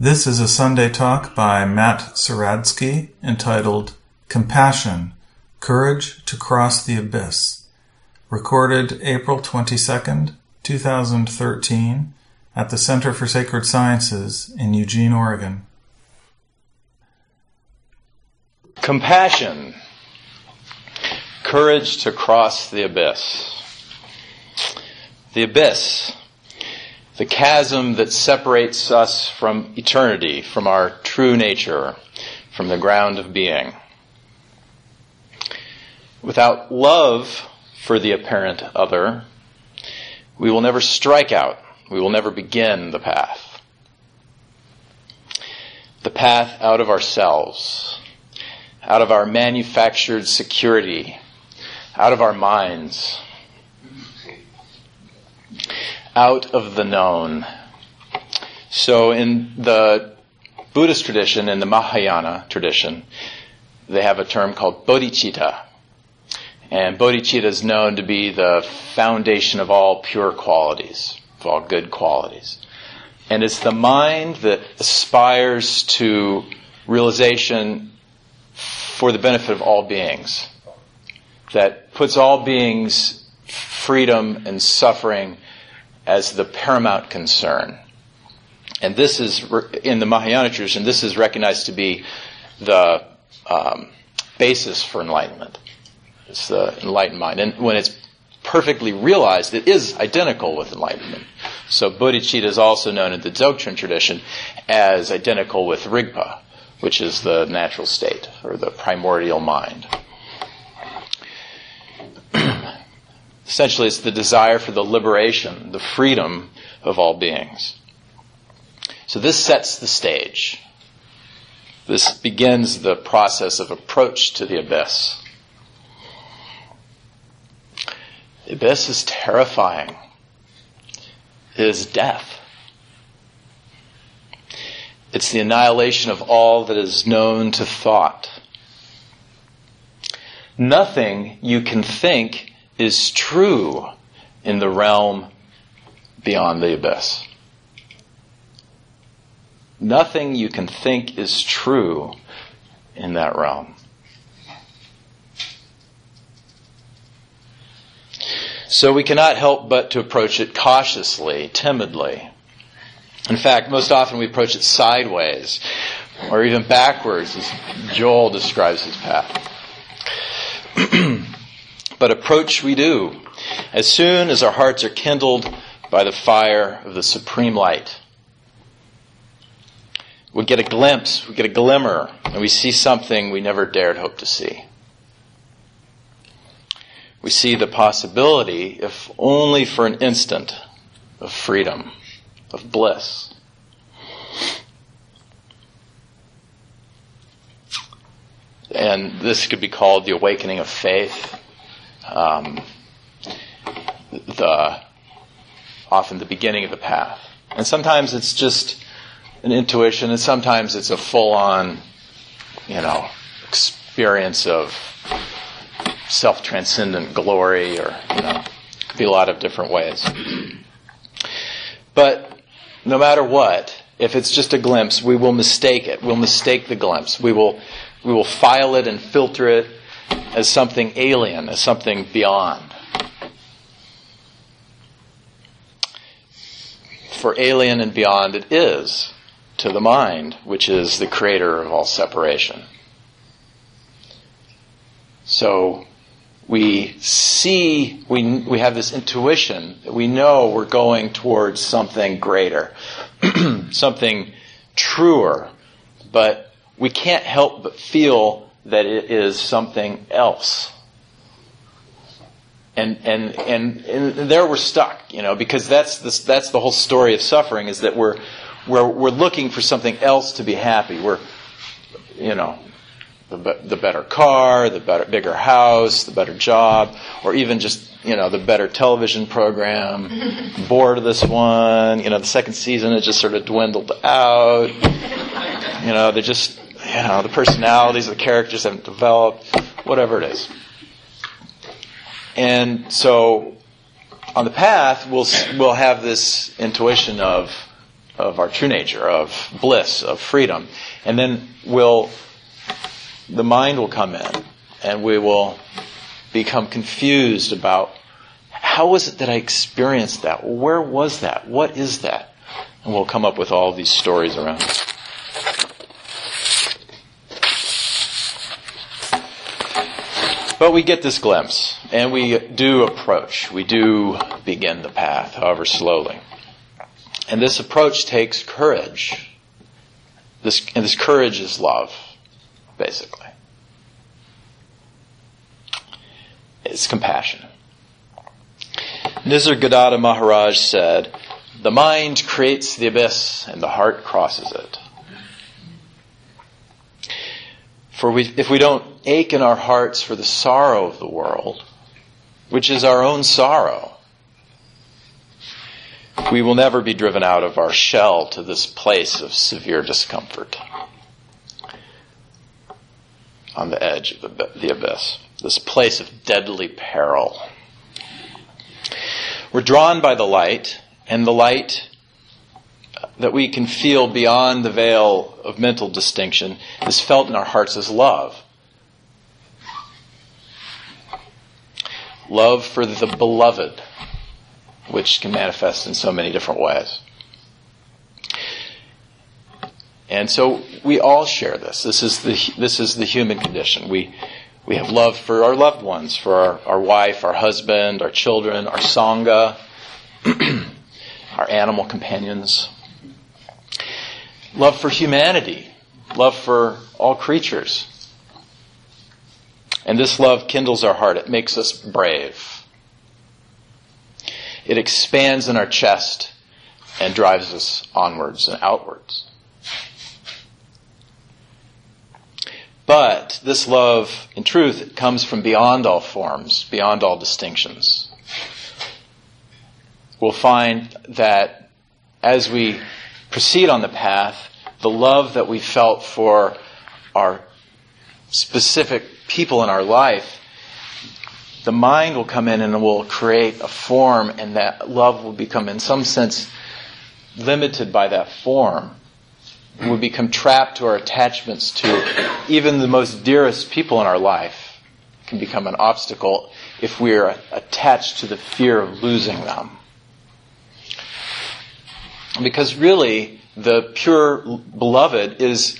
This is a Sunday talk by Matt Saradsky entitled Compassion Courage to Cross the Abyss, recorded April 22nd, 2013, at the Center for Sacred Sciences in Eugene, Oregon. Compassion Courage to Cross the Abyss. The abyss the chasm that separates us from eternity, from our true nature, from the ground of being. Without love for the apparent other, we will never strike out. We will never begin the path. The path out of ourselves, out of our manufactured security, out of our minds, out of the known. So in the Buddhist tradition, in the Mahayana tradition, they have a term called bodhicitta. And bodhicitta is known to be the foundation of all pure qualities, of all good qualities. And it's the mind that aspires to realization for the benefit of all beings, that puts all beings freedom and suffering as the paramount concern. And this is, in the Mahayana tradition, this is recognized to be the um, basis for enlightenment. It's the enlightened mind. And when it's perfectly realized, it is identical with enlightenment. So bodhicitta is also known in the Dzogchen tradition as identical with rigpa, which is the natural state, or the primordial mind. Essentially, it's the desire for the liberation, the freedom of all beings. So this sets the stage. This begins the process of approach to the abyss. The abyss is terrifying. It is death. It's the annihilation of all that is known to thought. Nothing you can think is true in the realm beyond the abyss. Nothing you can think is true in that realm. So we cannot help but to approach it cautiously, timidly. In fact, most often we approach it sideways or even backwards, as Joel describes his path. but approach we do as soon as our hearts are kindled by the fire of the supreme light. We get a glimpse, we get a glimmer, and we see something we never dared hope to see. We see the possibility, if only for an instant, of freedom, of bliss. And this could be called the awakening of faith um, the often the beginning of the path. And sometimes it's just an intuition, and sometimes it's a full-on, you know, experience of self-transcendent glory, or you know, could be a lot of different ways. But no matter what, if it's just a glimpse, we will mistake it. We'll mistake the glimpse. We will we will file it and filter it as something alien, as something beyond. For alien and beyond it is to the mind, which is the creator of all separation. So we see, we, we have this intuition that we know we're going towards something greater, something truer, but we can't help but feel that it is something else. And, and, and, and there we're stuck, you know, because that's the, that's the whole story of suffering is that we're, we're, we're looking for something else to be happy. We're, you know, the, the better car, the better, bigger house, the better job, or even just, you know, the better television program. Bored of this one, you know, the second season it just sort of dwindled out. You know, they just, you know, the personalities of the characters haven't developed, whatever it is. And so on the path, we'll, we'll have this intuition of of our true nature, of bliss, of freedom. And then we'll, the mind will come in and we will become confused about how was it that I experienced that? Where was that? What is that? And we'll come up with all these stories around it. But we get this glimpse, and we do approach. We do begin the path, however slowly. And this approach takes courage. This, and this courage is love, basically. It's compassion. Nisargadatta Maharaj said, The mind creates the abyss and the heart crosses it. For we, if we don't ache in our hearts for the sorrow of the world, which is our own sorrow, we will never be driven out of our shell to this place of severe discomfort on the edge of the, the abyss, this place of deadly peril. We're drawn by the light, and the light that we can feel beyond the veil of mental distinction is felt in our hearts as love. Love for the beloved, which can manifest in so many different ways. And so we all share this. This is the, this is the human condition. We, we have love for our loved ones, for our, our wife, our husband, our children, our Sangha, our animal companions. Love for humanity. Love for all creatures. And this love kindles our heart. It makes us brave. It expands in our chest and drives us onwards and outwards. But this love, in truth, comes from beyond all forms, beyond all distinctions. We'll find that as we proceed on the path, the love that we felt for our specific people in our life, the mind will come in and will create a form, and that love will become, in some sense, limited by that form. We become trapped to our attachments to even the most dearest people in our life can become an obstacle if we are attached to the fear of losing them. Because really, the pure beloved is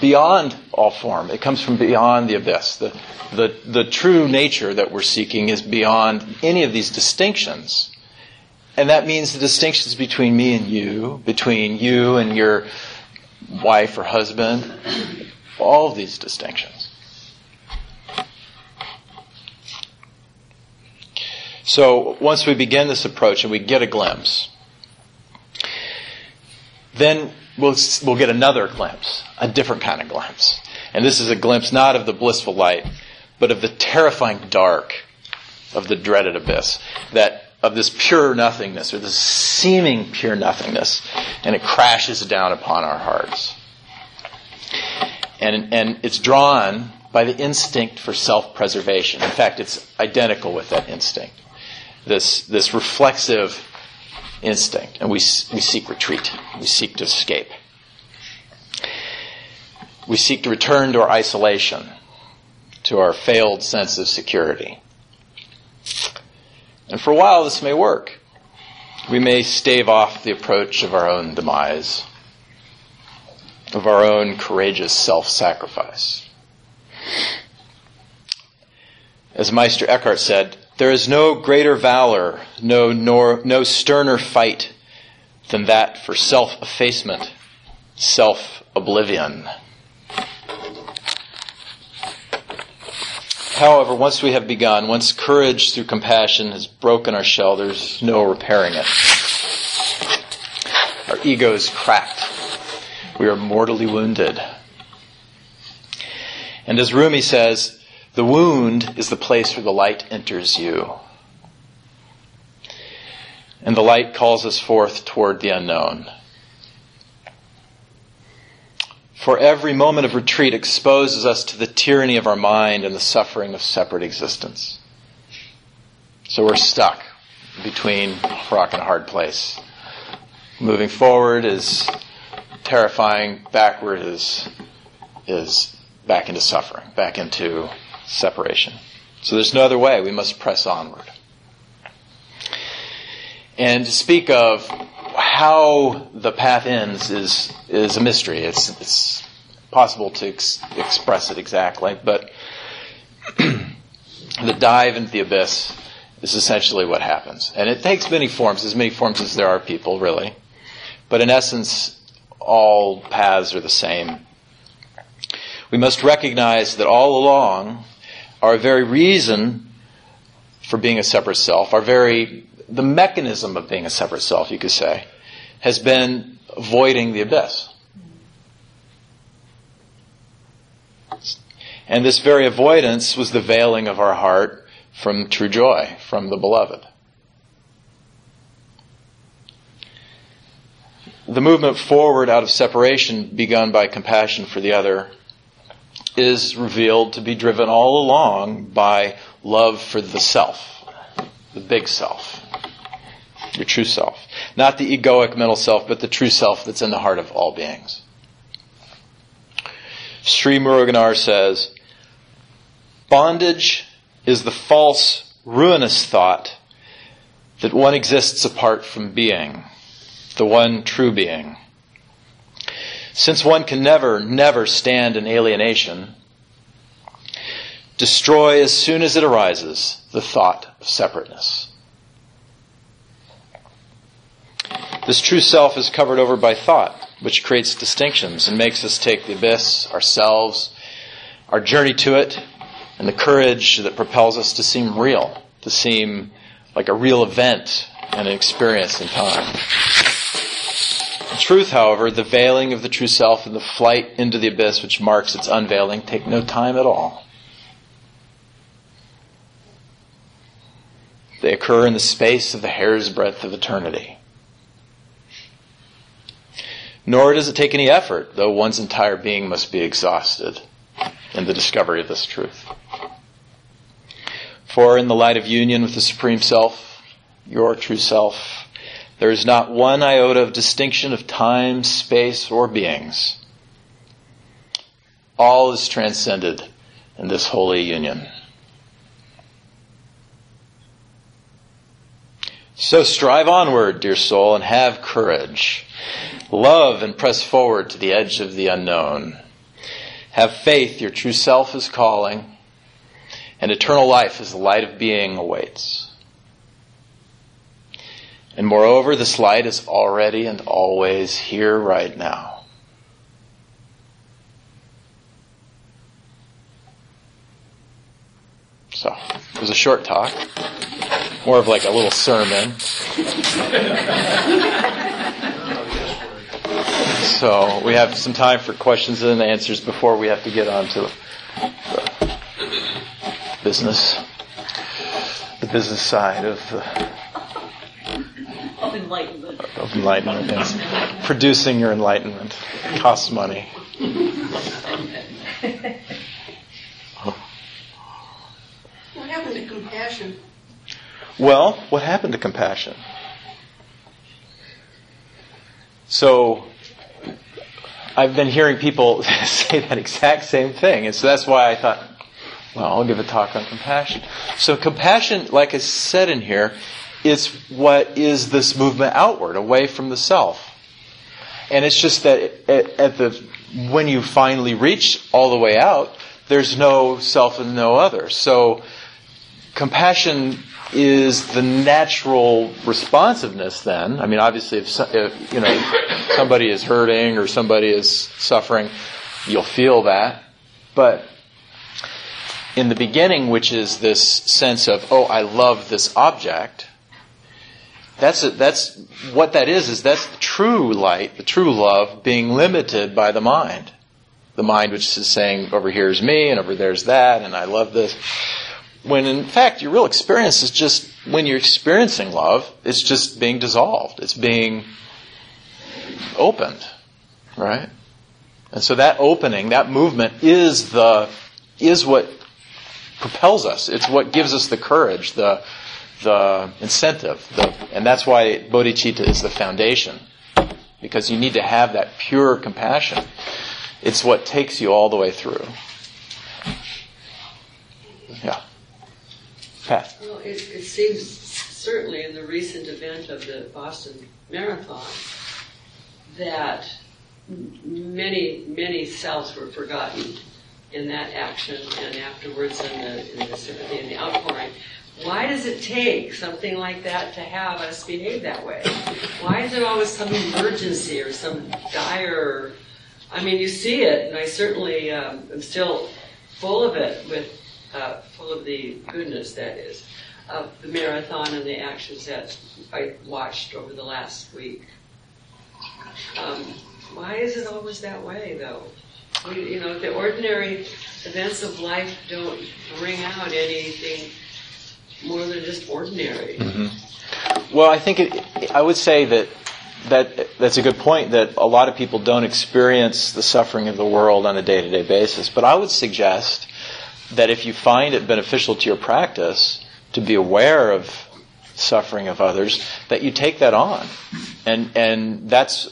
beyond all form. It comes from beyond the abyss. The, the, the true nature that we're seeking is beyond any of these distinctions. And that means the distinctions between me and you, between you and your wife or husband, all of these distinctions. So once we begin this approach and we get a glimpse, then we'll, we'll get another glimpse, a different kind of glimpse. And this is a glimpse not of the blissful light, but of the terrifying dark of the dreaded abyss. That of this pure nothingness, or this seeming pure nothingness, and it crashes down upon our hearts. And, and it's drawn by the instinct for self-preservation. In fact, it's identical with that instinct. This, this reflexive instinct, and we, we seek retreat. We seek to escape. We seek to return to our isolation, to our failed sense of security. And for a while, this may work. We may stave off the approach of our own demise, of our own courageous self sacrifice. As Meister Eckhart said, there is no greater valor, no, nor, no sterner fight than that for self effacement, self oblivion. However, once we have begun, once courage through compassion has broken our shell, there's no repairing it. Our ego is cracked. We are mortally wounded. And as Rumi says, the wound is the place where the light enters you. And the light calls us forth toward the unknown. For every moment of retreat exposes us to the tyranny of our mind and the suffering of separate existence. So we're stuck between rock and a hard place. Moving forward is terrifying. Backward is is back into suffering, back into separation. So there's no other way. We must press onward. And to speak of how the path ends is is a mystery. It's it's possible to ex- express it exactly, but the dive into the abyss is essentially what happens. And it takes many forms, as many forms as there are people, really. But in essence, all paths are the same. We must recognize that all along, our very reason for being a separate self, our very, the mechanism of being a separate self, you could say, has been avoiding the abyss. And this very avoidance was the veiling of our heart from true joy, from the beloved. The movement forward out of separation, begun by compassion for the other, is revealed to be driven all along by love for the self, the big self, your true self. Not the egoic mental self, but the true self that's in the heart of all beings. Sri Muruganar says, Bondage is the false, ruinous thought that one exists apart from being, the one true being. Since one can never, never stand in alienation, destroy as soon as it arises the thought of separateness. This true self is covered over by thought, which creates distinctions and makes us take the abyss, ourselves, our journey to it, and the courage that propels us to seem real, to seem like a real event and an experience in time. Truth, however, the veiling of the true self and the flight into the abyss which marks its unveiling take no time at all. They occur in the space of the hair's breadth of eternity. Nor does it take any effort, though one's entire being must be exhausted in the discovery of this truth. For in the light of union with the Supreme Self, your true self, there is not one iota of distinction of time, space, or beings. All is transcended in this holy union. So strive onward, dear soul, and have courage. Love and press forward to the edge of the unknown. Have faith, your true self is calling and eternal life as the light of being awaits. And moreover, this light is already and always here right now. So, it was a short talk, more of like a little sermon. so, we have some time for questions and answers before we have to get on to the business, the business side of the enlightenment. Of enlightenment, yes. Producing your enlightenment costs money. What happened to compassion? Well, what happened to compassion? So, I've been hearing people say that exact same thing, and so that's why I thought, well, I'll give a talk on compassion. So compassion, like I said in here, is what is this movement outward, away from the self. And it's just that at, at the when you finally reach all the way out, there's no self and no other. So compassion is the natural responsiveness then. I mean, obviously, if, if, you know somebody is hurting or somebody is suffering, you'll feel that. But in the beginning, which is this sense of, oh, I love this object, that's, a, that's what that is, is that's the true light, the true love being limited by the mind. The mind which is saying, over here is me, and over there's that, and I love this. When in fact, your real experience is just, when you're experiencing love, it's just being dissolved. It's being opened. Right? And so that opening, that movement is the, is what propels us. It's what gives us the courage, the the incentive, the, and that's why bodhicitta is the foundation because you need to have that pure compassion. It's what takes you all the way through. Yeah. Pat. Well, it, it seems certainly in the recent event of the Boston Marathon that many, many selves were forgotten in that action and afterwards in the, in the sympathy and the outpouring. Why does it take something like that to have us behave that way? Why is it always some emergency or some dire? I mean, you see it, and I certainly um, am still full of it, with uh, full of the goodness that is of the marathon and the actions that I watched over the last week. Um, why is it always that way, though? You know, the ordinary events of life don't bring out anything more than just ordinary. Mm-hmm. Well, I think it, I would say that that that's a good point. That a lot of people don't experience the suffering of the world on a day-to-day basis. But I would suggest that if you find it beneficial to your practice to be aware of suffering of others, that you take that on, and and that's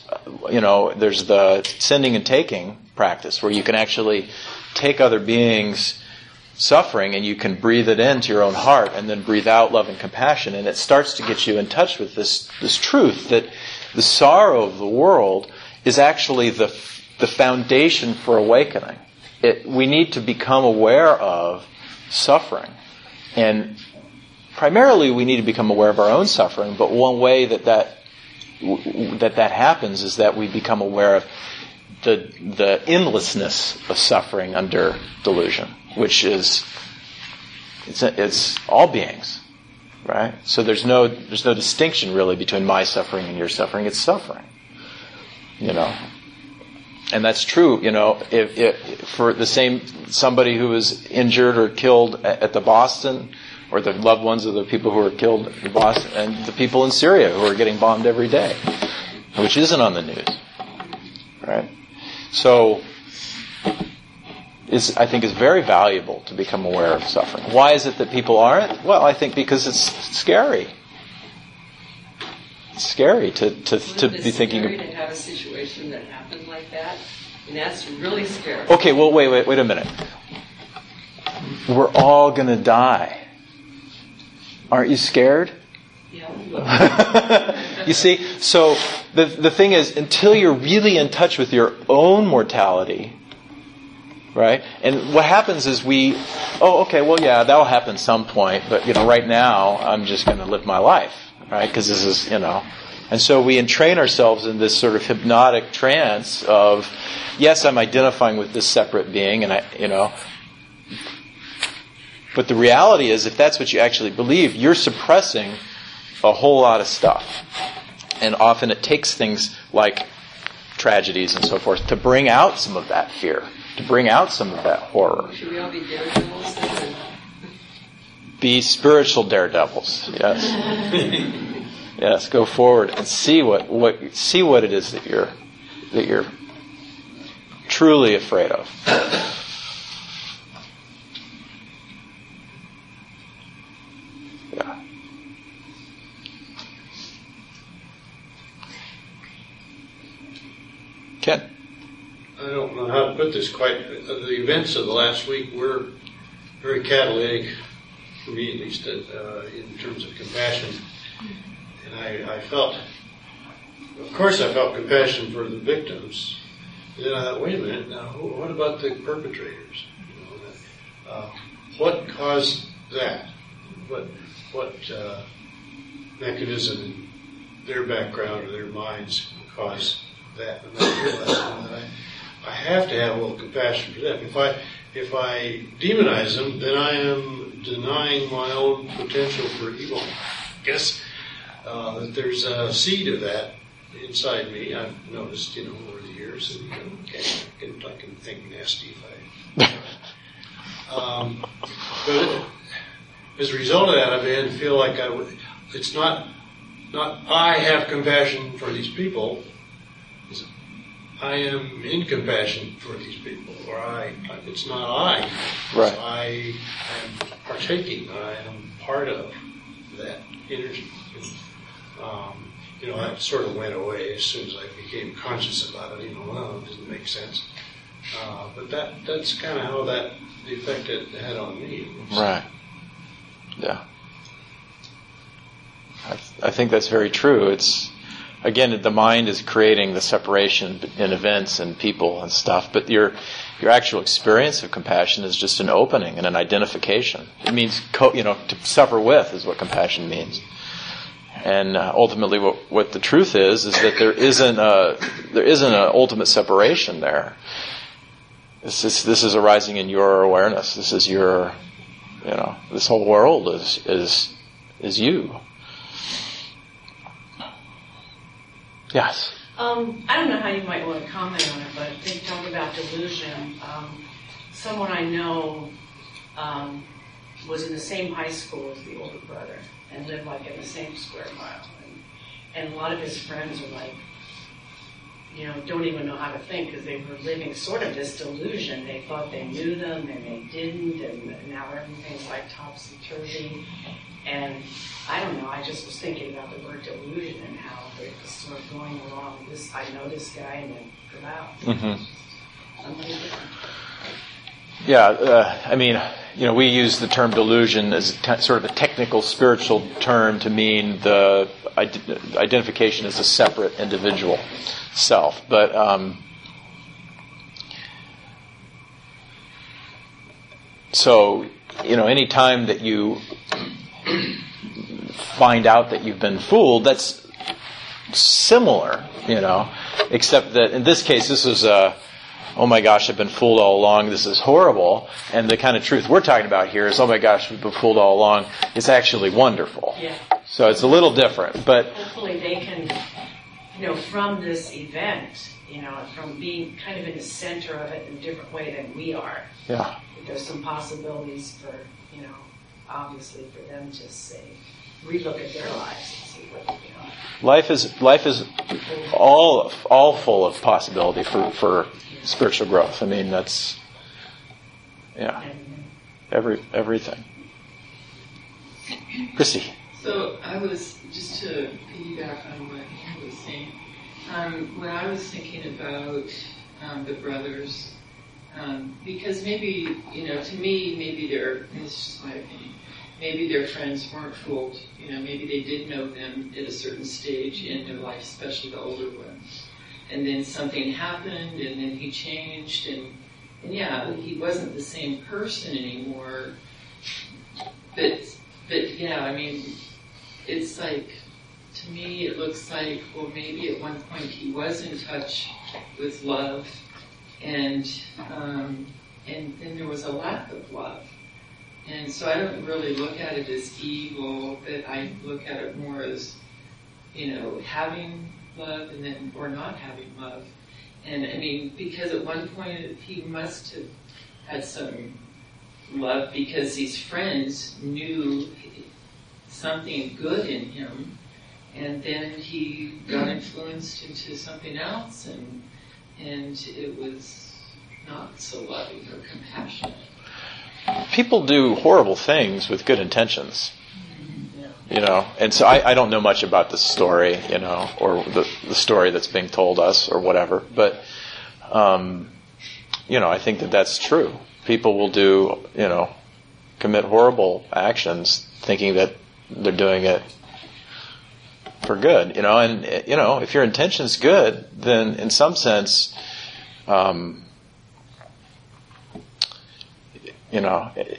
you know there's the sending and taking practice where you can actually take other beings suffering and you can breathe it into your own heart and then breathe out love and compassion and it starts to get you in touch with this this truth that the sorrow of the world is actually the the foundation for awakening. It, we need to become aware of suffering. And primarily we need to become aware of our own suffering but one way that that that that happens is that we become aware of the the endlessness of suffering under delusion, which is it's it's all beings, right? So there's no there's no distinction really between my suffering and your suffering. It's suffering, you know, and that's true. You know, if, if for the same somebody who was injured or killed at, at the Boston. Or the loved ones of the people who were killed in Boston, and the people in Syria who are getting bombed every day, which isn't on the news, right? So, is I think is very valuable to become aware of suffering. Why is it that people aren't? Well, I think because it's scary. It's scary to to, to be thinking. scary to have a situation that happened like that, and that's really scary. Okay, well, wait, wait, wait a minute. We're all gonna die. Aren't you scared? Yeah. you see, so the the thing is, until you're really in touch with your own mortality, right? And what happens is we, oh, okay, well, yeah, that'll happen some point, but you know, right now, I'm just going to live my life, right? Because this is, you know, and so we entrain ourselves in this sort of hypnotic trance of, yes, I'm identifying with this separate being, and I, you know. But the reality is, if that's what you actually believe, you're suppressing a whole lot of stuff. And often it takes things like tragedies and so forth to bring out some of that fear, to bring out some of that horror. Should we all be daredevils then? Be spiritual daredevils. Yes. yes, go forward and see what, what see what it is that you're that you're truly afraid of. Yeah. Ken. I don't know how to put this quite. uh, The events of the last week were very catalytic for me, at least, uh, in terms of compassion. And I, I felt, of course, I felt compassion for the victims. And then I thought, wait a minute, now who- what about the perpetrators? You know, uh, what caused that? What what uh, mechanism in their background or their minds caused that? And I realized that I, I have to have a little compassion for them. If I if I demonize them, then I am denying my own potential for evil. I guess uh, that there's a seed of that inside me. I've noticed, you know, over the years, and you know, okay, I can, I can think nasty if I. Um, but as a result of that, I began to feel like I would, it's not not I have compassion for these people. It's I am in compassion for these people, or I. It's not I. Right. I am partaking. I am part of that energy. Um, you know, that sort of went away as soon as I became conscious about it. You know, well, it doesn't make sense. Uh, but that that's kind of how that the effect it had on me. Right. Yeah. I, I think that's very true. It's again the mind is creating the separation in events and people and stuff, but your your actual experience of compassion is just an opening and an identification. It means co- you know to suffer with is what compassion means. And uh, ultimately, what, what the truth is is that there isn't a there isn't an ultimate separation there. This is this is arising in your awareness. This is your, you know, this whole world is is is you. Yes. Um, I don't know how you might want to comment on it, but they talk about delusion. Um, someone I know um, was in the same high school as the older brother and lived like in the same square mile. And, and a lot of his friends were like, you know, don't even know how to think because they were living sort of this delusion. They thought they knew them and they didn't, and now everything's like topsy turvy. And I don't know, I just was thinking about the word delusion and how they're sort of going along. This, I know this guy, and then come out. Mm-hmm. Yeah, uh, I mean, you know, we use the term delusion as t- sort of a technical spiritual term to mean the id- identification as a separate individual self. But um, so, you know, any time that you find out that you've been fooled, that's similar, you know, except that in this case, this is a oh my gosh, I've been fooled all along, this is horrible. And the kind of truth we're talking about here is, oh my gosh, we've been fooled all along, it's actually wonderful. Yeah. So it's a little different, but Hopefully they can, you know, from this event, you know, from being kind of in the center of it in a different way than we are, yeah, there's some possibilities for, you know, obviously for them to say, relook at their lives and see what, you know. life is life is all all full of possibility for for spiritual growth. I mean, that's yeah, every everything. Christy, So I was just to piggyback on what Andrew was saying. Um, when I was thinking about um, the brothers, um, because maybe you know, to me, maybe their this is my opinion. Maybe their friends weren't fooled. You know, maybe they did know them at a certain stage in their life, especially the older ones. And then something happened, and then he changed, and and yeah, he wasn't the same person anymore. But but yeah, I mean, it's like to me it looks like well maybe at one point he was in touch with love and um, and then there was a lack of love. And so I don't really look at it as evil but I look at it more as you know having love and then or not having love. And I mean because at one point he must have had some love because these friends knew something good in him, and then he got influenced into something else, and and it was not so loving or compassionate. people do horrible things with good intentions. You know, and so I, I don't know much about the story, you know, or the, the story that's being told us or whatever, but, um, you know, I think that that's true. People will do, you know, commit horrible actions thinking that they're doing it for good, you know, and, you know, if your intention's good, then in some sense, um, you know, it,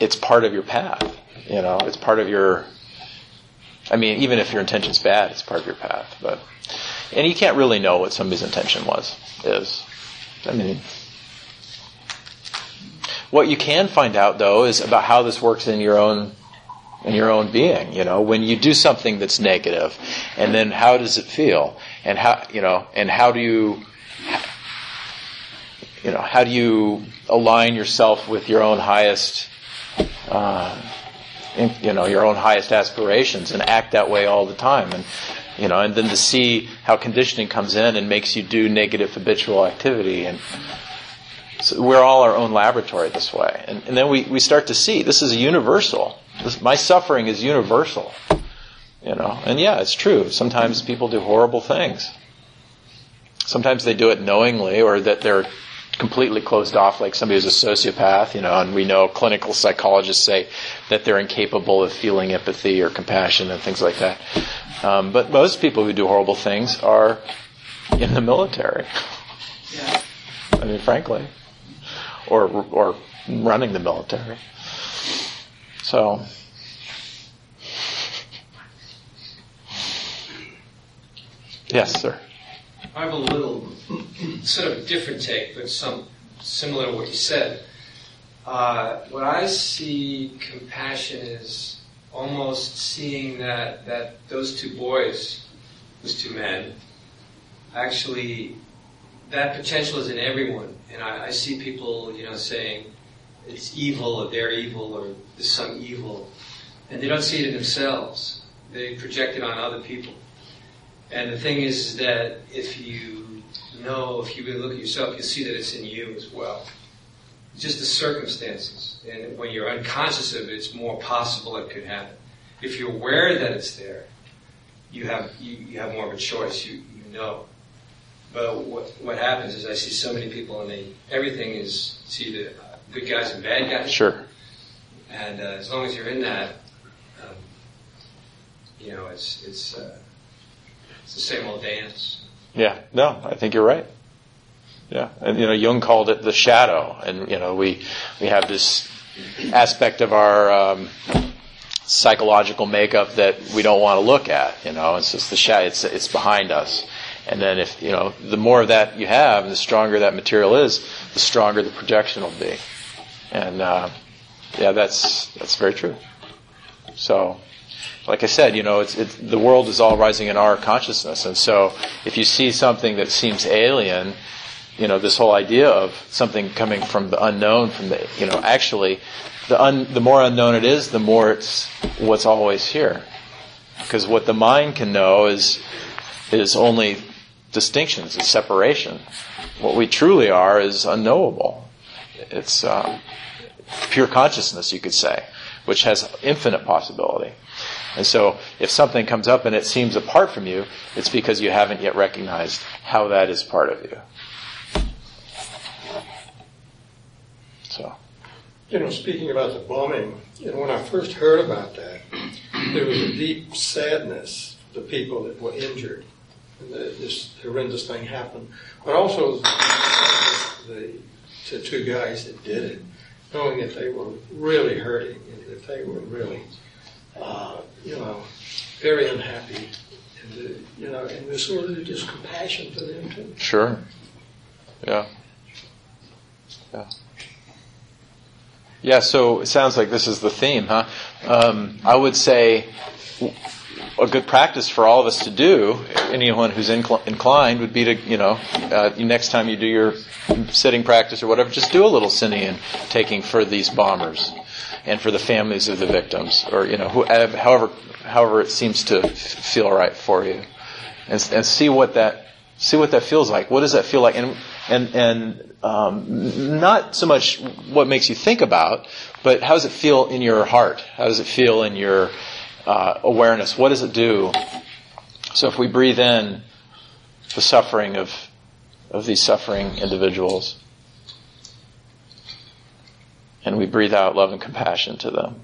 it's part of your path. You know, it's part of your. I mean, even if your intention's bad, it's part of your path. But and you can't really know what somebody's intention was is. I mean, what you can find out though is about how this works in your own in your own being. You know, when you do something that's negative, and then how does it feel, and how you know, and how do you you know, how do you align yourself with your own highest, uh, in, you know, your own highest aspirations and act that way all the time? And, you know, and then to see how conditioning comes in and makes you do negative habitual activity. And so we're all our own laboratory this way. And, and then we, we start to see this is a universal. This, my suffering is universal. You know, and yeah, it's true. Sometimes people do horrible things. Sometimes they do it knowingly, or that they're completely closed off, like somebody who's a sociopath. You know, and we know clinical psychologists say that they're incapable of feeling empathy or compassion and things like that. Um, but most people who do horrible things are in the military. Yeah. I mean, frankly, or or running the military. So. Yes, sir. I have a little sort of different take, but some similar to what you said. Uh, what I see compassion is almost seeing that that those two boys, those two men, actually that potential is in everyone, and I, I see people, you know, saying it's evil or they're evil or there's some evil, and they don't see it in themselves. They project it on other people. And the thing is that if you know, if you really look at yourself, you'll see that it's in you as well. It's just the circumstances. And when you're unconscious of it, it's more possible it could happen. If you're aware that it's there, you have, you, you have more of a choice. You, you know. But what, what happens is I see so many people and they, everything is, it's either good guys and bad guys. Sure. And uh, as long as you're in that, um, you know, it's, it's, uh, it's the same old dance. Yeah. No, I think you're right. Yeah. And, you know, Jung called it the shadow. And, you know, we, we have this aspect of our, um, psychological makeup that we don't want to look at, you know, it's just the shadow, it's, it's behind us. And then if, you know, the more of that you have, and the stronger that material is, the stronger the projection will be. And, uh, yeah, that's, that's very true. So, like I said, you know, it's, it's, the world is all rising in our consciousness. And so if you see something that seems alien, you know, this whole idea of something coming from the unknown, from the, you know, actually, the, un, the more unknown it is, the more it's what's always here. Because what the mind can know is, is only distinctions, is separation. What we truly are is unknowable. It's uh, pure consciousness, you could say, which has infinite possibility. And so, if something comes up and it seems apart from you, it's because you haven't yet recognized how that is part of you. So. You know, speaking about the bombing, you know, when I first heard about that, there was a deep sadness for the people that were injured. And this horrendous thing happened. But also the, the two guys that did it, knowing that they were really hurting and that they were really, uh, you know, very unhappy. And, the, you know, and there's sort of just compassion for them too. Sure. Yeah. Yeah. Yeah, so it sounds like this is the theme, huh? Um, I would say a good practice for all of us to do, anyone who's incl- inclined, would be to, you know, uh, next time you do your sitting practice or whatever, just do a little sending and taking for these bombers and for the families of the victims, or you know, who, however, however it seems to feel right for you, and, and see what that see what that feels like. What does that feel like? And and and um, not so much what makes you think about, but how does it feel in your heart? How does it feel in your uh, awareness? What does it do? So if we breathe in the suffering of of these suffering individuals, and we breathe out love and compassion to them.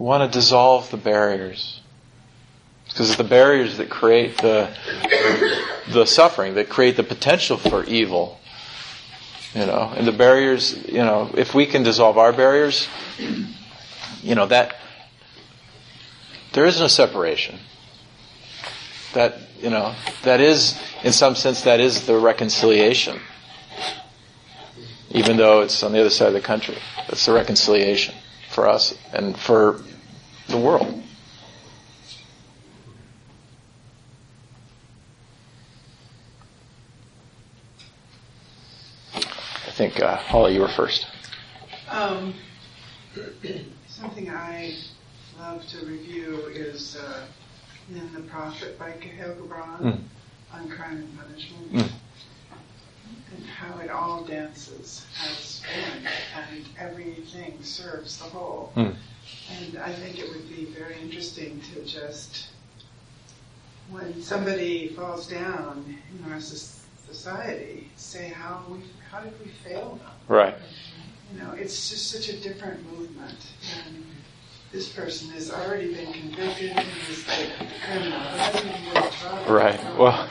We want to dissolve the barriers. Because it's the barriers that create the, the suffering, that create the potential for evil. You know, and the barriers, you know, if we can dissolve our barriers, you know, that, there is no separation. That, you know, that is, in some sense, that is the reconciliation. Even though it's on the other side of the country. It's the reconciliation for us and for the world. I think, uh, you were first. Um, something I love to review is uh, in The Prophet by Kahlil Gibran mm. on crime and punishment. Mm. And how it all dances as one, and everything serves the whole. Mm. And I think it would be very interesting to just, when somebody falls down in our society, say how we, how did we fail them? Right. You know, it's just such a different movement. And this person has already been convicted and is like a criminal. He hasn't even been tried. Right. Well.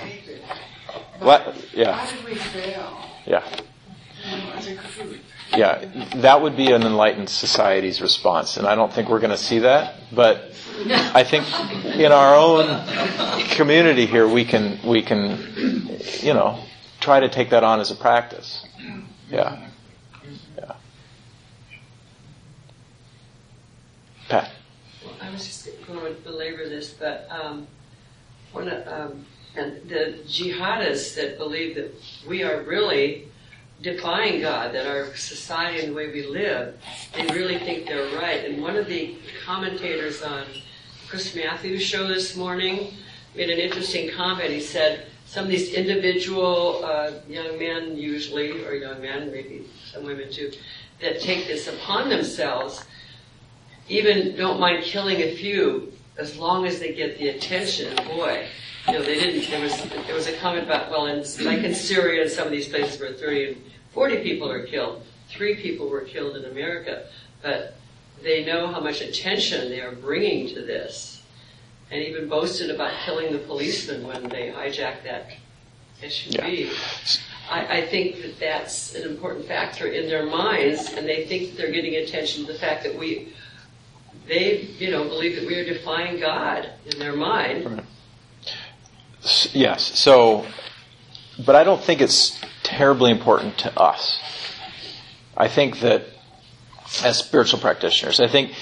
What- yeah. How did we fail? Yeah. You know, as a group. Yeah, that would be an enlightened society's response, and I don't think we're going to see that. But I think in our own community here, we can we can, you know, try to take that on as a practice. Yeah, yeah. Pat. I was just going to belabor this, but um, one of, um, and the jihadists that believe that we are really defying God, that our society and the way we live, they really think they're right. And one of the commentators on Chris Matthews' show this morning made an interesting comment. He said some of these individual uh, young men, usually, or young men, maybe some women too, that take this upon themselves even don't mind killing a few as long as they get the attention. Boy, you know, they didn't. There was there was a comment about well, in like in Syria and some of these places where 30 and 40 people are killed, three people were killed in America, but they know how much attention they are bringing to this, and even boasted about killing the policeman when they hijacked that SUV. I, I think that that's an important factor in their minds, and they think that they're getting attention to the fact that we they, you know, believe that we are defying God in their mind. S- Yes. So, but I don't think it's terribly important to us. I think that as spiritual practitioners, I think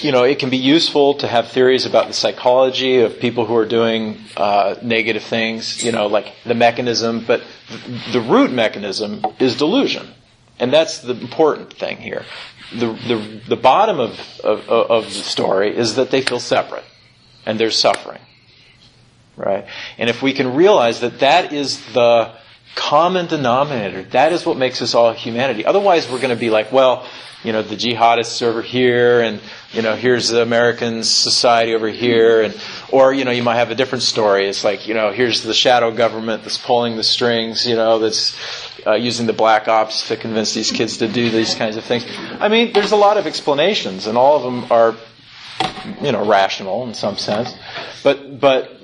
you know it can be useful to have theories about the psychology of people who are doing uh, negative things. You know, like the mechanism, but the root mechanism is delusion, and that's the important thing here. The the, the bottom of, of of the story is that they feel separate, and there's suffering right? And if we can realize that that is the common denominator, that is what makes us all humanity. Otherwise, we're going to be like, well, you know, the jihadists over here, and you know, here's the American society over here, and or you know, you might have a different story. It's like, you know, here's the shadow government that's pulling the strings, you know, that's uh, using the black ops to convince these kids to do these kinds of things. I mean, there's a lot of explanations, and all of them are, you know, rational in some sense, but but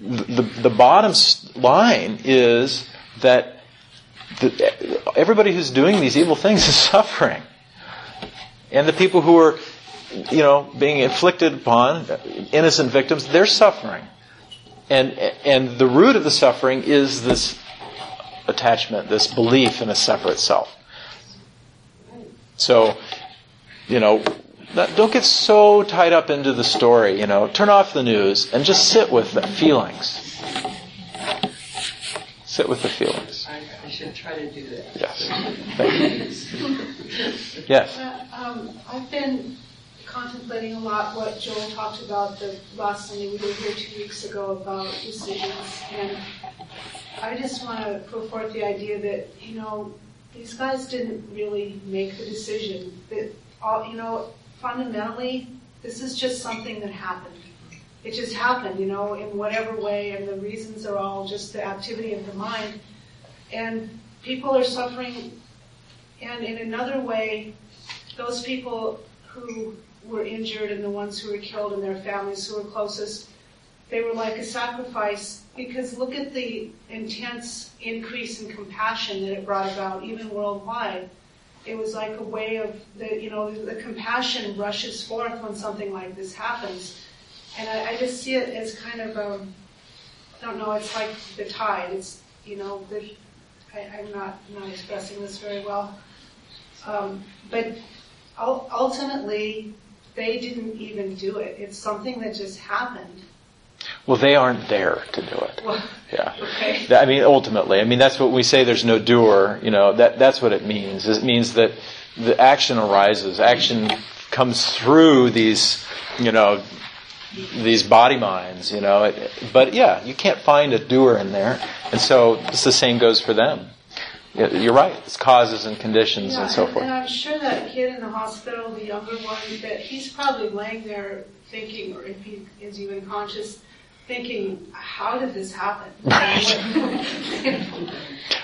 the, the bottom line is that the, everybody who's doing these evil things is suffering. And the people who are, you know, being inflicted upon, innocent victims, they're suffering. And, and the root of the suffering is this attachment, this belief in a separate self. So, you know, don't get so tied up into the story, you know. Turn off the news and just sit with the feelings. Sit with the feelings. I, I should try to do that. Yes. Thank you. Yes. Uh, um, I've been contemplating a lot what Joel talked about the last Sunday we were here two weeks ago about decisions, and I just want to put forth the idea that you know these guys didn't really make the decision. That all you know, fundamentally, this is just something that happened. It just happened, you know, in whatever way, and the reasons are all just the activity of the mind. And people are suffering, and in another way, those people who were injured and the ones who were killed and their families who were closest, they were like a sacrifice because look at the intense increase in compassion that it brought about, even worldwide. It was like a way of the, you know, the compassion rushes forth when something like this happens. And I, I just see it as kind of, um, I don't know, it's like the tide. It's, you know, the, I, I'm not, not expressing this very well. Um, but ultimately, they didn't even do it. It's something that just happened. Well, they aren't there to do it. Yeah. okay. I mean, ultimately, I mean, that's what we say there's no doer, you know, that, that's what it means. It means that the action arises, action comes through these, you know, these body minds, you know. But yeah, you can't find a doer in there. And so it's the same goes for them. You're right. It's causes and conditions Yeah, and so and, forth. and I'm sure that kid in the hospital, the younger one, that he's probably laying there thinking, or if he is even conscious, thinking, how did this happen?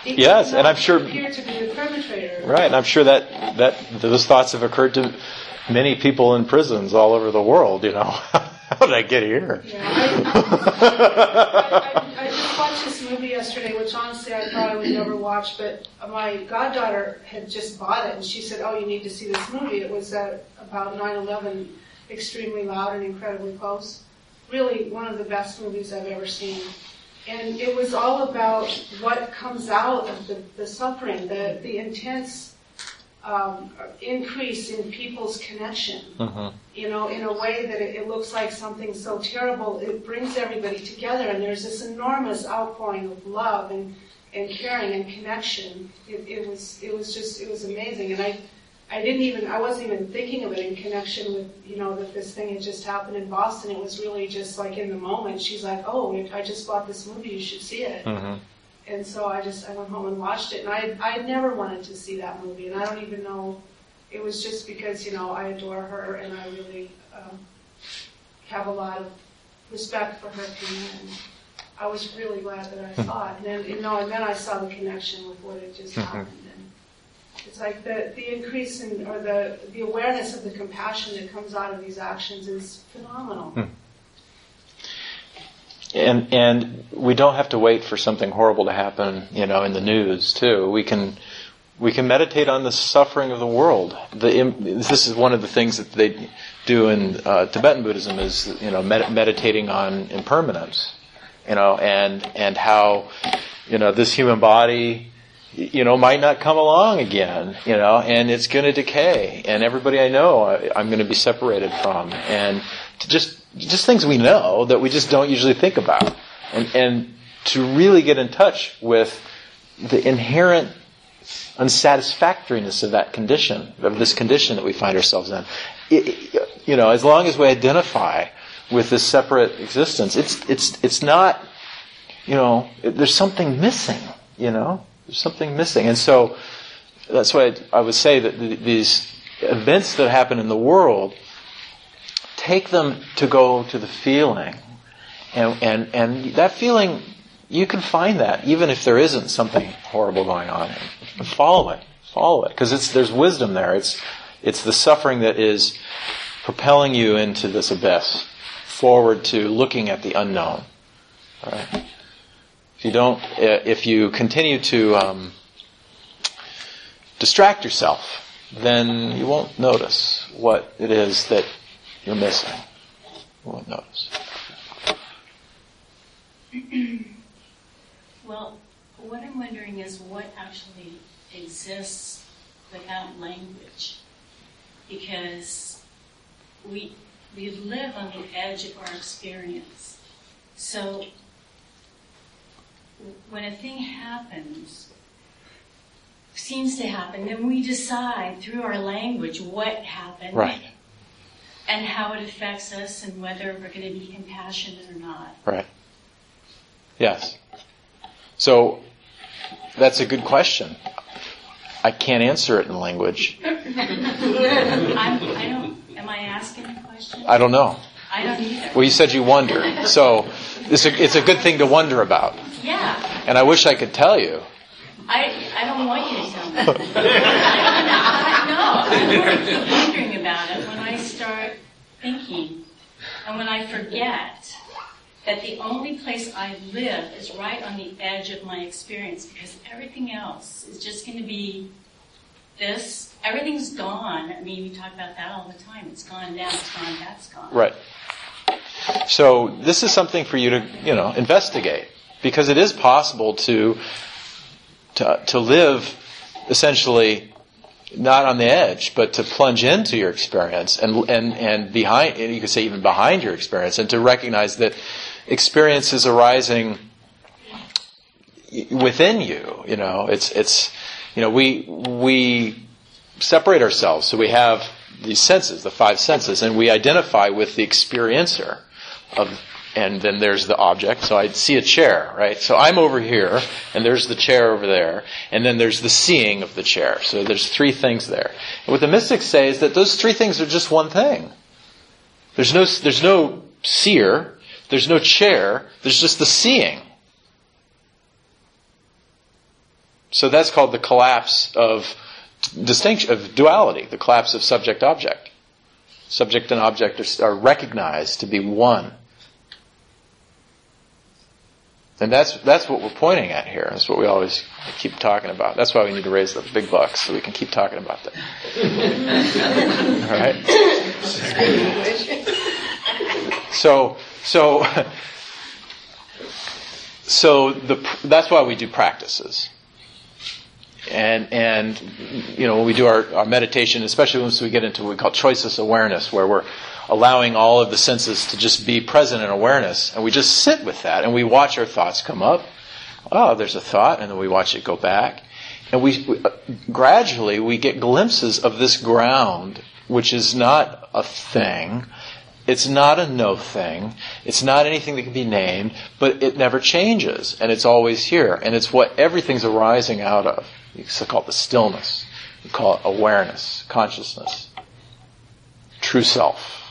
Yes, and I'm sure- appear to be the perpetrator. Right, and I'm sure that, that those thoughts have occurred to many people in prisons all over the world, you know. How did I get here? Yeah, I, I, I just watched this movie yesterday, which honestly I thought I would never watch, but my goddaughter had just bought it, and she said, "Oh, you need to see this movie." It was uh, about 9/11, extremely loud and incredibly close. Really, one of the best movies I've ever seen. And it was all about what comes out of the, the suffering, the, the intense um, increase in people's connection Mhm. you know, in a way that it, it looks like something so terrible. It brings everybody together, and there's this enormous outpouring of love and, and caring and connection. It, it was it was just it was amazing, and I I didn't even I wasn't even thinking of it in connection with you know that this thing had just happened in Boston. It was really just like in the moment. She's like, oh, I just bought this movie. You should see it. Mhm. And so I just I went home and watched it, and I I never wanted to see that movie, and I don't even know. It was just because you know I adore her, and I really um, have a lot of respect for her opinion. And I was really glad that I saw it, and then you know, and then I saw the connection with what had just Mhm. happened, it's like the the increase in or the the awareness of the compassion that comes out of these actions is phenomenal. Hmm. and and we don't have to wait for something horrible to happen, you know, in the news too. We can we can meditate on the suffering of the world. The, this is one of the things that they do in uh, Tibetan Buddhism is you know med- meditating on impermanence, you know, and and how you know this human body you know might not come along again, you know, and it's going to decay, and everybody I know I, I'm going to be separated from, and just just things we know that we just don't usually think about, and and to really get in touch with the inherent unsatisfactoriness of that condition, of this condition that we find ourselves in. It- you know, as long as we identify with this separate existence, it's it's it's not, you know, there's something missing. You know, there's something missing, and so that's why I, would say that these events that happen in the world take them to go to the feeling, and and and that feeling you can find that even if there isn't something horrible going on. Follow it, follow it, because there's wisdom there. It's it's the suffering that is propelling you into this abyss, forward to looking at the unknown. All right. If you don't, if you continue to um, distract yourself, then you won't notice what it is that you're missing. You won't notice. Well, what I'm wondering is what actually exists without language. Because we, we live on the edge of our experience. So when a thing happens, seems to happen, then we decide through our language what happened Right. and how it affects us and whether we're going to be compassionate or not. Right. Yes. So that's a good question. I can't answer it in language. I'm, I don't, am I asking a question? I don't know. I don't either. Well, you said you wonder, so it's a, it's a good thing to wonder about. Yeah, And I wish I could tell you. I, I don't want you to tell me. I, no, I'm wondering about it when I start thinking and when I forget that the only place I live is right on the edge of my experience because everything else is just going to be this. Everything's gone. I mean, we talk about that all the time. It's gone now, it's gone, that's gone. Right. So this is something for you to, you know, investigate because it is possible to to to live essentially not on the edge, but to plunge into your experience and and and behind, and you could say even behind your experience, and to recognize that experience is arising within you. You know, it's it's you know we we separate ourselves, so we have these senses, the five senses, and we identify with the experiencer of and then there's the object. So I see a chair, right? So I'm over here, and there's the chair over there, and then there's the seeing of the chair. So there's three things there. And what the mystics say is that those three things are just one thing. There's no, there's no seer, there's no chair, there's just the seeing. So that's called the collapse of distinction, of duality, the collapse of subject object. Subject and object are, are recognized to be one. And that's, that's what we're pointing at here. That's what we always keep talking about. That's why we need to raise the big bucks so we can keep talking about that. All right? So, so, so the, that's why we do practices. And, and, you know, when we do our, our meditation, especially once we get into what we call choiceless awareness, where we're allowing all of the senses to just be present in awareness. And we just sit with that and we watch our thoughts come up. Oh, there's a thought, and then we watch it go back. And we, we uh, gradually we get glimpses of this ground, which is not a thing. It's not a no thing. It's not anything that can be named, but it never changes, and it's always here. And it's what everything's arising out of. It's called the stillness. We call it awareness, consciousness, true self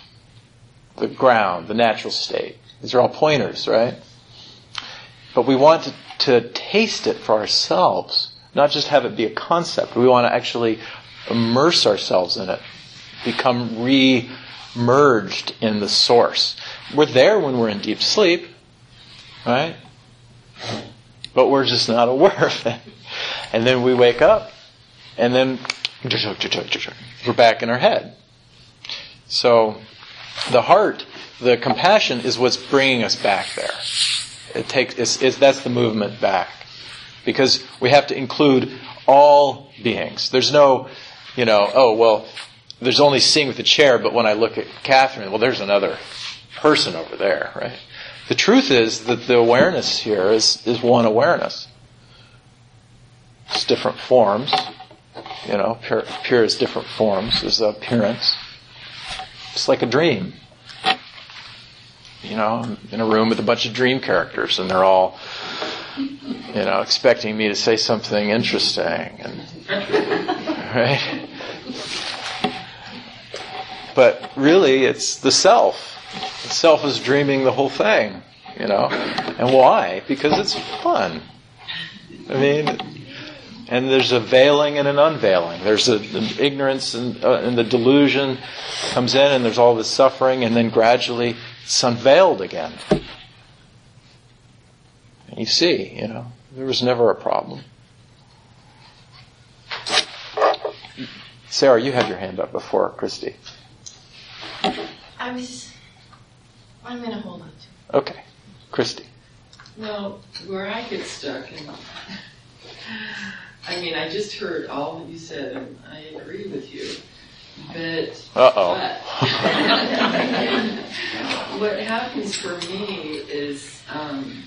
the ground, the natural state. These are all pointers, right? But we want to, to taste it for ourselves, not just have it be a concept. We want to actually immerse ourselves in it, become re-merged in the source. We're there when we're in deep sleep, right? But we're just not aware of it. And then we wake up, and then we're back in our head. So the heart, the compassion is what's bringing us back there. It takes, it's, it's, that's the movement back. Because we have to include all beings. There's no, you know, oh, well, there's only seeing with the chair, but when I look at Catherine, well, there's another person over there, right? The truth is that the awareness here is, is one awareness. It's different forms, you know, pure, different forms, is the appearance. It's like a dream. You know, in a room with a bunch of dream characters, and they're all, you know, expecting me to say something interesting, and right. But really, it's the self. The self is dreaming the whole thing, you know. And why? Because it's fun. I mean, and there's a veiling and an unveiling. There's a, an ignorance and, uh, and the delusion comes in, and there's all this suffering, and then gradually it's unveiled again. And you see, you know, there was never a problem. Sarah, you had your hand up before Christy. I was. I'm going to hold on to. Okay, Christy. Well, where I get stuck, and I mean, I just heard all that you said, and I agree with you. But, Uh-oh. but what happens for me is um,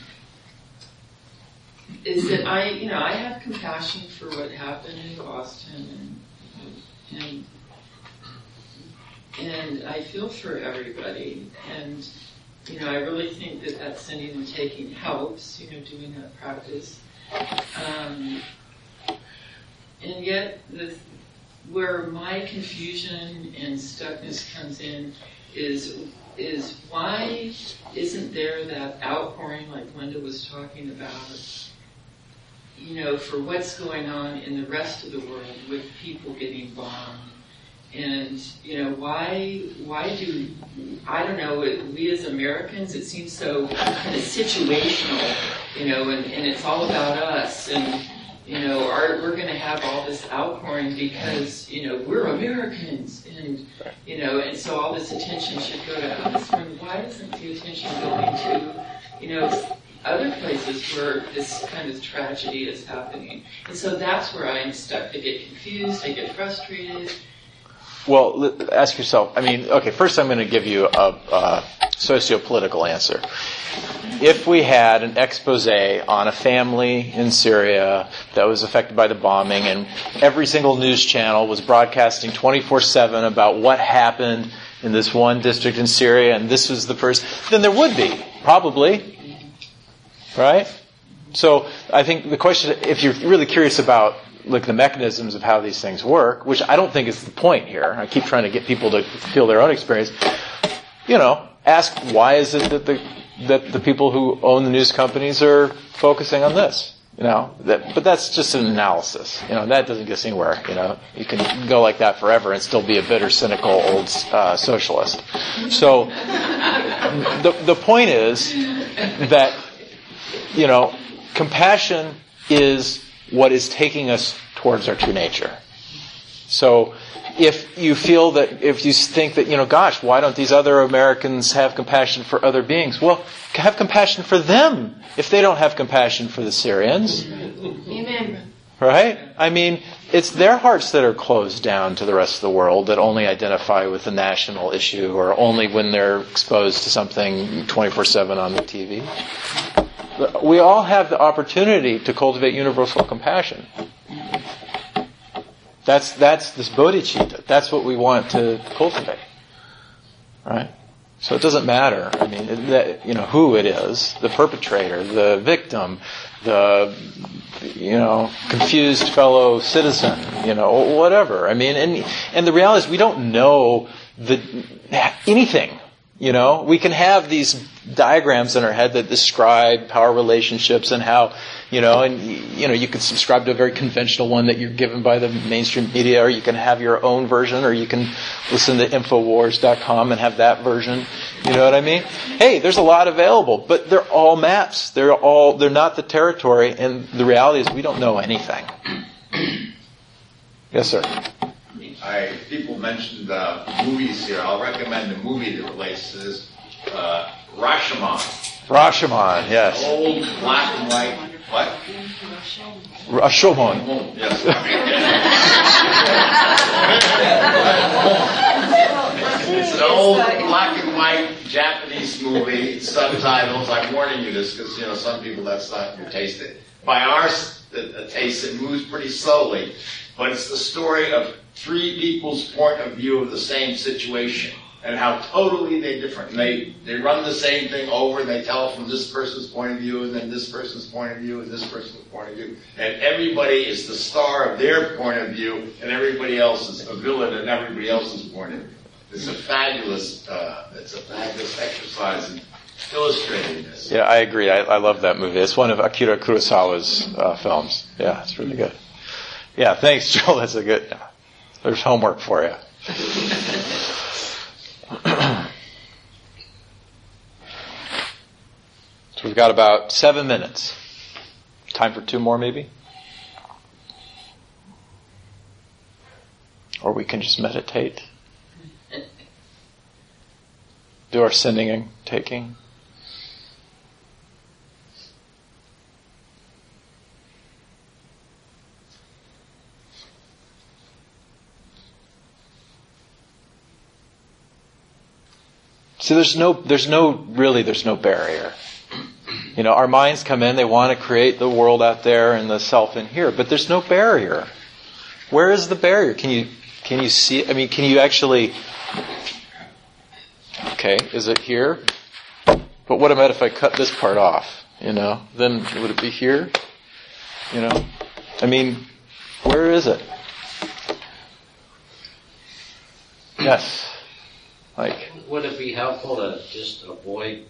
is that I, you know, I have compassion for what happened in Boston, and and and I feel for everybody, and you know, I really think that that sending and taking helps. You know, doing that practice. Um, and yet, the, where my confusion and stuckness comes in is is why isn't there that outpouring like Linda was talking about? You know, for what's going on in the rest of the world with people getting bombed, and you know why why do I don't know we as Americans it seems so kind of situational, you know, and, and it's all about us and you know, are, we're going to have all this outpouring because, you know, we're Americans and, you know, and so all this attention should go to us. And why isn't the attention going to, you know, other places where this kind of tragedy is happening? And so that's where I'm stuck. I get confused, I get frustrated. Well, ask yourself. I mean, okay. First, I'm going to give you a, a, socio-political answer. If we had an expose on a family in Syria that was affected by the bombing and every single news channel was broadcasting 24-7 about what happened in this one district in Syria and this was the first, then there would be, probably. Right? So I think the question, if you're really curious about like the mechanisms of how these things work, which I don't think is the point here. I keep trying to get people to feel their own experience. You know, ask why is it that the that the people who own the news companies are focusing on this? You know, that, but that's just an analysis. You know, that doesn't get us anywhere. You know, you can go like that forever and still be a bitter, cynical old uh, socialist. So, the the point is that you know, compassion is what is taking us towards our true nature. So if you feel that, if you think that, you know, gosh, why don't these other Americans have compassion for other beings? Well, have compassion for them if they don't have compassion for the Syrians. Amen. Right? I mean, it's their hearts that are closed down to the rest of the world that only identify with the national issue or only when they're exposed to something 24 7 on the TV. We all have the opportunity to cultivate universal compassion. That's, that's this bodhicitta. That's what we want to cultivate. Right? So it doesn't matter. I mean, that, you know, who it is, the perpetrator, the victim, the, you know, confused fellow citizen, you know, whatever. I mean, and, and the reality is we don't know the, anything you know, we can have these diagrams in our head that describe power relationships and how, you know, and you know, you can subscribe to a very conventional one that you're given by the mainstream media, or you can have your own version, or you can listen to Infowars.com and have that version. You know what I mean? Hey, there's a lot available, but they're all maps. They're all they're not the territory, and the reality is we don't know anything. Yes, sir. I, people mentioned uh, movies here. I'll recommend a movie that relates to this. Uh, Rashomon. Rashomon, yes. Old black and white. What? Rashomon. Yes. it's an old black and white Japanese movie. Subtitles. I'm warning you this because you know some people that's not your taste. By our taste, it moves pretty slowly, but it's the story of three people's point of view of the same situation and how totally they're different. And they, they run the same thing over and they tell from this person's point of view and then this person's point of view and this person's point of view. And everybody is the star of their point of view and everybody else is a villain in everybody else's point of view. It's a fabulous, uh, it's a fabulous exercise in illustrating this. Yeah, I agree. I, I love that movie. It's one of Akira Kurosawa's uh, films. Yeah, it's really good. Yeah, thanks, Joel. That's a good. There's homework for you. so we've got about seven minutes. Time for two more, maybe? Or we can just meditate. Do our sending and taking. See, there's no, there's no, really, there's no barrier. You know, our minds come in, they want to create the world out there and the self in here, but there's no barrier. Where is the barrier? Can you, can you see, I mean, can you actually, okay, is it here? But what about if I cut this part off? You know, then would it be here? You know, I mean, where is it? Yes. Like, would it be helpful to just avoid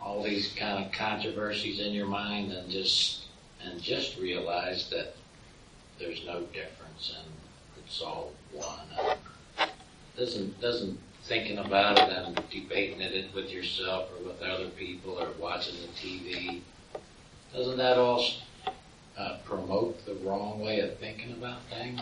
all these kind of controversies in your mind and just and just realize that there's no difference and it's all one. doesn't doesn't thinking about it and debating it with yourself or with other people or watching the TV doesn't that all uh, promote the wrong way of thinking about things?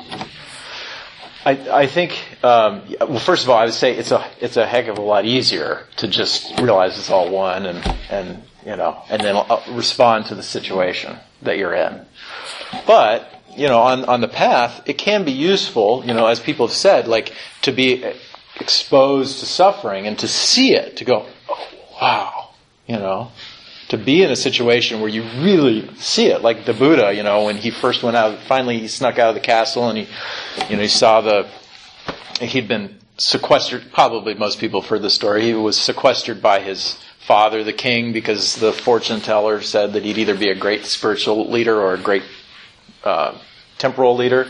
I, I think, um, well, first of all, I would say it's a it's a heck of a lot easier to just realize it's all one and and you know and then uh, respond to the situation that you're in. But you know, on on the path, it can be useful, you know, as people have said, like to be exposed to suffering and to see it, to go, oh, wow, you know, to be in a situation where you really see it, like the Buddha, you know, when he first went out, finally he snuck out of the castle and he, you know, he saw the, he'd been sequestered, probably most people have heard the story, he was sequestered by his father, the king, because the fortune teller said that he'd either be a great spiritual leader or a great uh, temporal leader.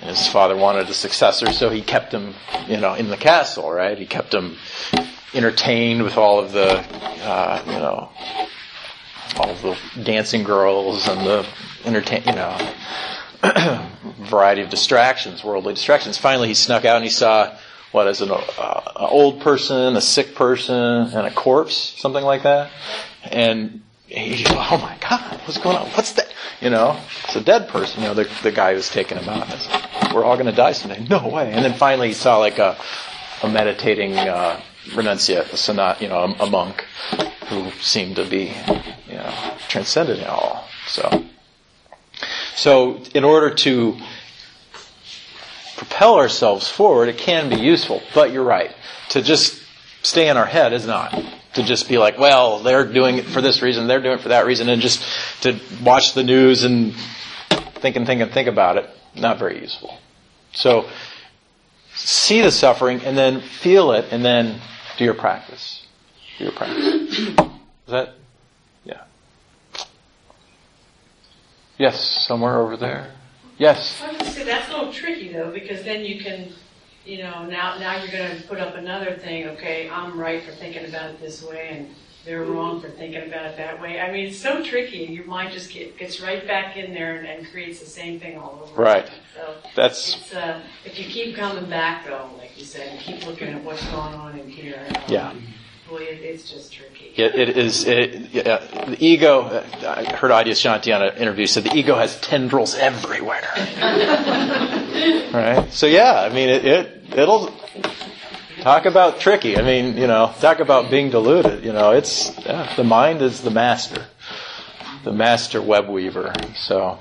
And his father wanted a successor, so he kept him, you know, in the castle, right? He kept him entertained with all of the, uh, you know, all the dancing girls and the entertain, you know, variety of distractions, worldly distractions. Finally, he snuck out and he saw what is an uh, old person, a sick person, and a corpse, something like that. And he, oh my God, what's going on? What's that? You know, it's a dead person. You know, the the guy who's taking him out. It's, We're all going to die someday. No way. And then finally, he saw like a a meditating uh, renunciate, a sonat, you know, a, a monk who seemed to be, you know, transcended it all. So, so in order to propel ourselves forward, it can be useful. But you're right. To just stay in our head is not. To just be like, well, they're doing it for this reason, they're doing it for that reason, and just to watch the news and think and think and think about it, not very useful. So, see the suffering and then feel it and then do your practice. Do your practice. Is that? Yeah. Yes, somewhere over there. Yes. I say that's a little tricky though, because then you can, you know, now now you're going to put up another thing. Okay, I'm right for thinking about it this way, and they're wrong for thinking about it that way. I mean, it's so tricky. Your mind just get, gets right back in there and, and creates the same thing all over. Right. So That's it's, uh, if you keep coming back though, like you said, and keep looking at what's going on in here. Um, Yeah. Boy, it, it's just tricky. It, it is. It, yeah, the ego. I heard Adyashanti on an interview said the ego has tendrils everywhere. right. So yeah, I mean it. it it'll talk about tricky. I mean, you know, talk about being deluded. You know, it's yeah, the mind is the master, the master web weaver. So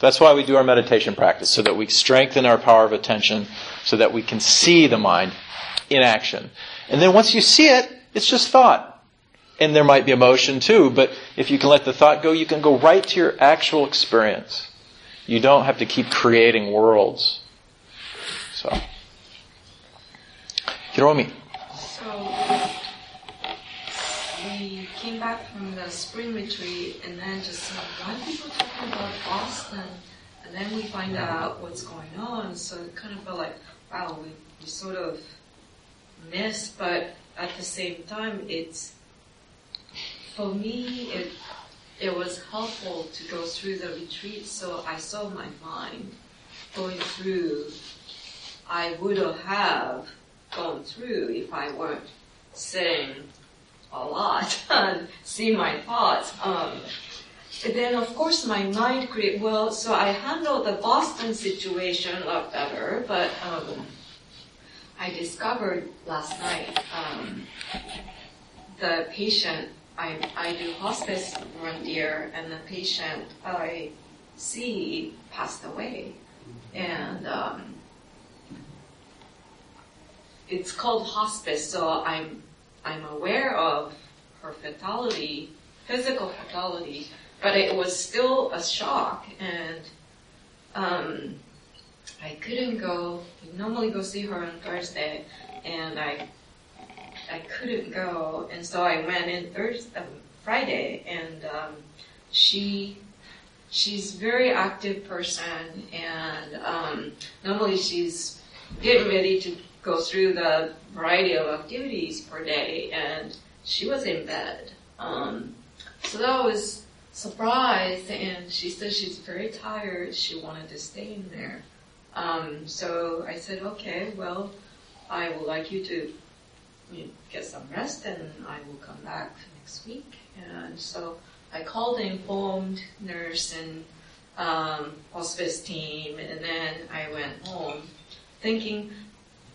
that's why we do our meditation practice so that we strengthen our power of attention, so that we can see the mind in action. And then once you see it, it's just thought. And there might be emotion too, but if you can let the thought go, you can go right to your actual experience. You don't have to keep creating worlds. So, Hiromi. So we came back from the spring retreat and then just like, why are people talking about Boston? And then we find out what's going on. So it kind of felt like, wow, we, we sort of missed, but at the same time, it's for me, it it was helpful to go through the retreat. So I saw my mind going through. I would have gone through if I weren't sitting a lot and see my thoughts. Um, then of course my mind create well. So I handled the Boston situation a lot better, but. Um, I discovered last night um, the patient I, I do hospice year, and the patient I see passed away, and um, it's called hospice. So I'm I'm aware of her fatality, physical fatality, but it was still a shock, and um, I couldn't go. I normally go see her on Thursday, and I I couldn't go, and so I went in Thursday, um, Friday, and um, she she's very active person, and um, normally she's getting ready to go through the variety of activities per day, and she was in bed. Um, so that was surprised, and she said she's very tired. She wanted to stay in there. Um, so I said, okay, well, I would like you to you know, get some rest and I will come back next week. And so I called the informed nurse and um, hospice team and then I went home thinking,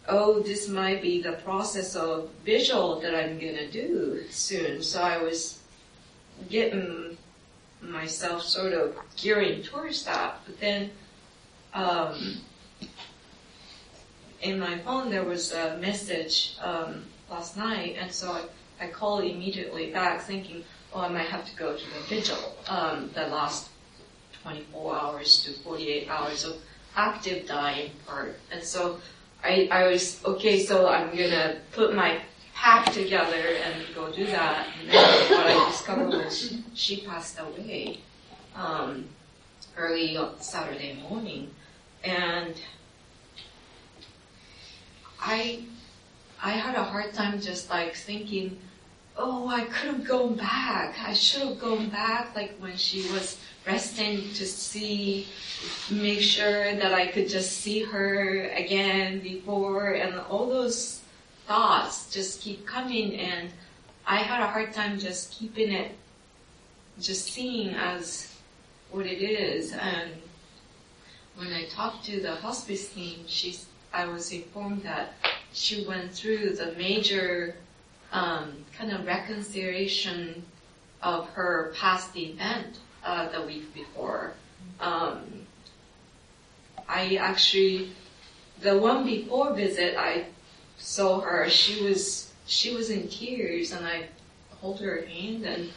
oh, this might be the process of visual that I'm to do soon. So I was getting myself sort of gearing towards that. But then um, in my phone there was a message um, last night, and so I, I called immediately back thinking, oh, I might have to go to the vigil, um, the last 24 hours to 48 hours of active dying part. And so I, I was, okay, so I'm gonna put my pack together and go do that. And then what I discovered was she passed away um, early Saturday morning. And I, I had a hard time just like thinking, oh, I could have gone back. I should have gone back, like when she was resting to see, make sure that I could just see her again before, and all those thoughts just keep coming, and I had a hard time just keeping it, just seeing as what it is. And when I talked to the hospice team, she's, I was informed that she went through the major um, kind of reconciliation of her past event uh, the week before. Um, I actually, the one before visit, I saw her. She was she was in tears, and I hold her hand and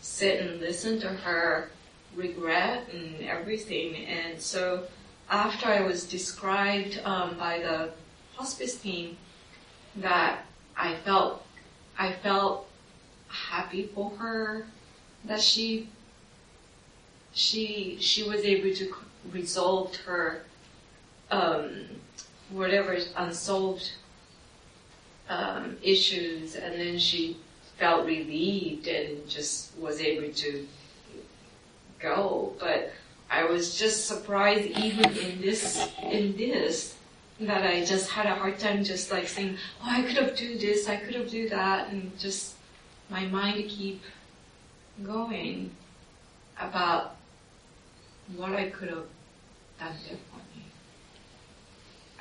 sit and listen to her regret and everything. And so after I was described um, by the hospice team that I felt I felt happy for her that she she she was able to resolve her um, whatever unsolved um, issues, and then she felt relieved and just was able to go. But I was just surprised, even in this in this, that I just had a hard time just like saying, oh, I could have do this, I could have do that, and just my mind keep going about what I could have done differently.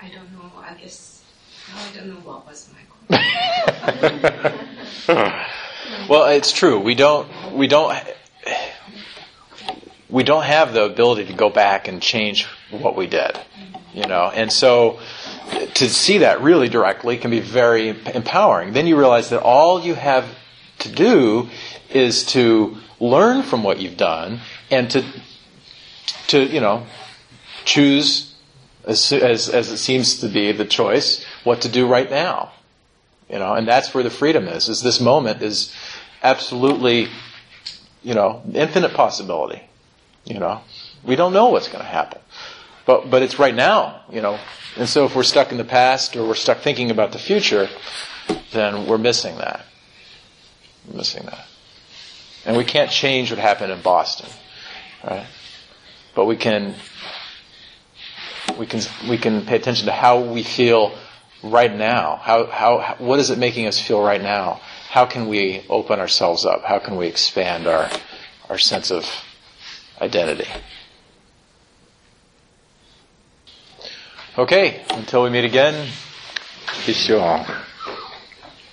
I don't know, I guess, I don't know what was my question. well, it's true. We don't, we don't, we don't have the ability to go back and change what we did, you know, and so to see that really directly can be very empowering. Then you realize that all you have to do is to learn from what you've done and to to you know choose as, as, as it seems to be the choice what to do right now you know? And that's where the freedom is is this moment is absolutely you know infinite possibility you know? We don't know what's going to happen but but it's right now you know and so if we're stuck in the past or we're stuck thinking about the future then we're missing that we're missing that and we can't change what happened in boston right but we can we can we can pay attention to how we feel right now. How how what is it making us feel right now? How can we open ourselves up? How can we expand our our sense of identity? Okay, until we meet again, be sure.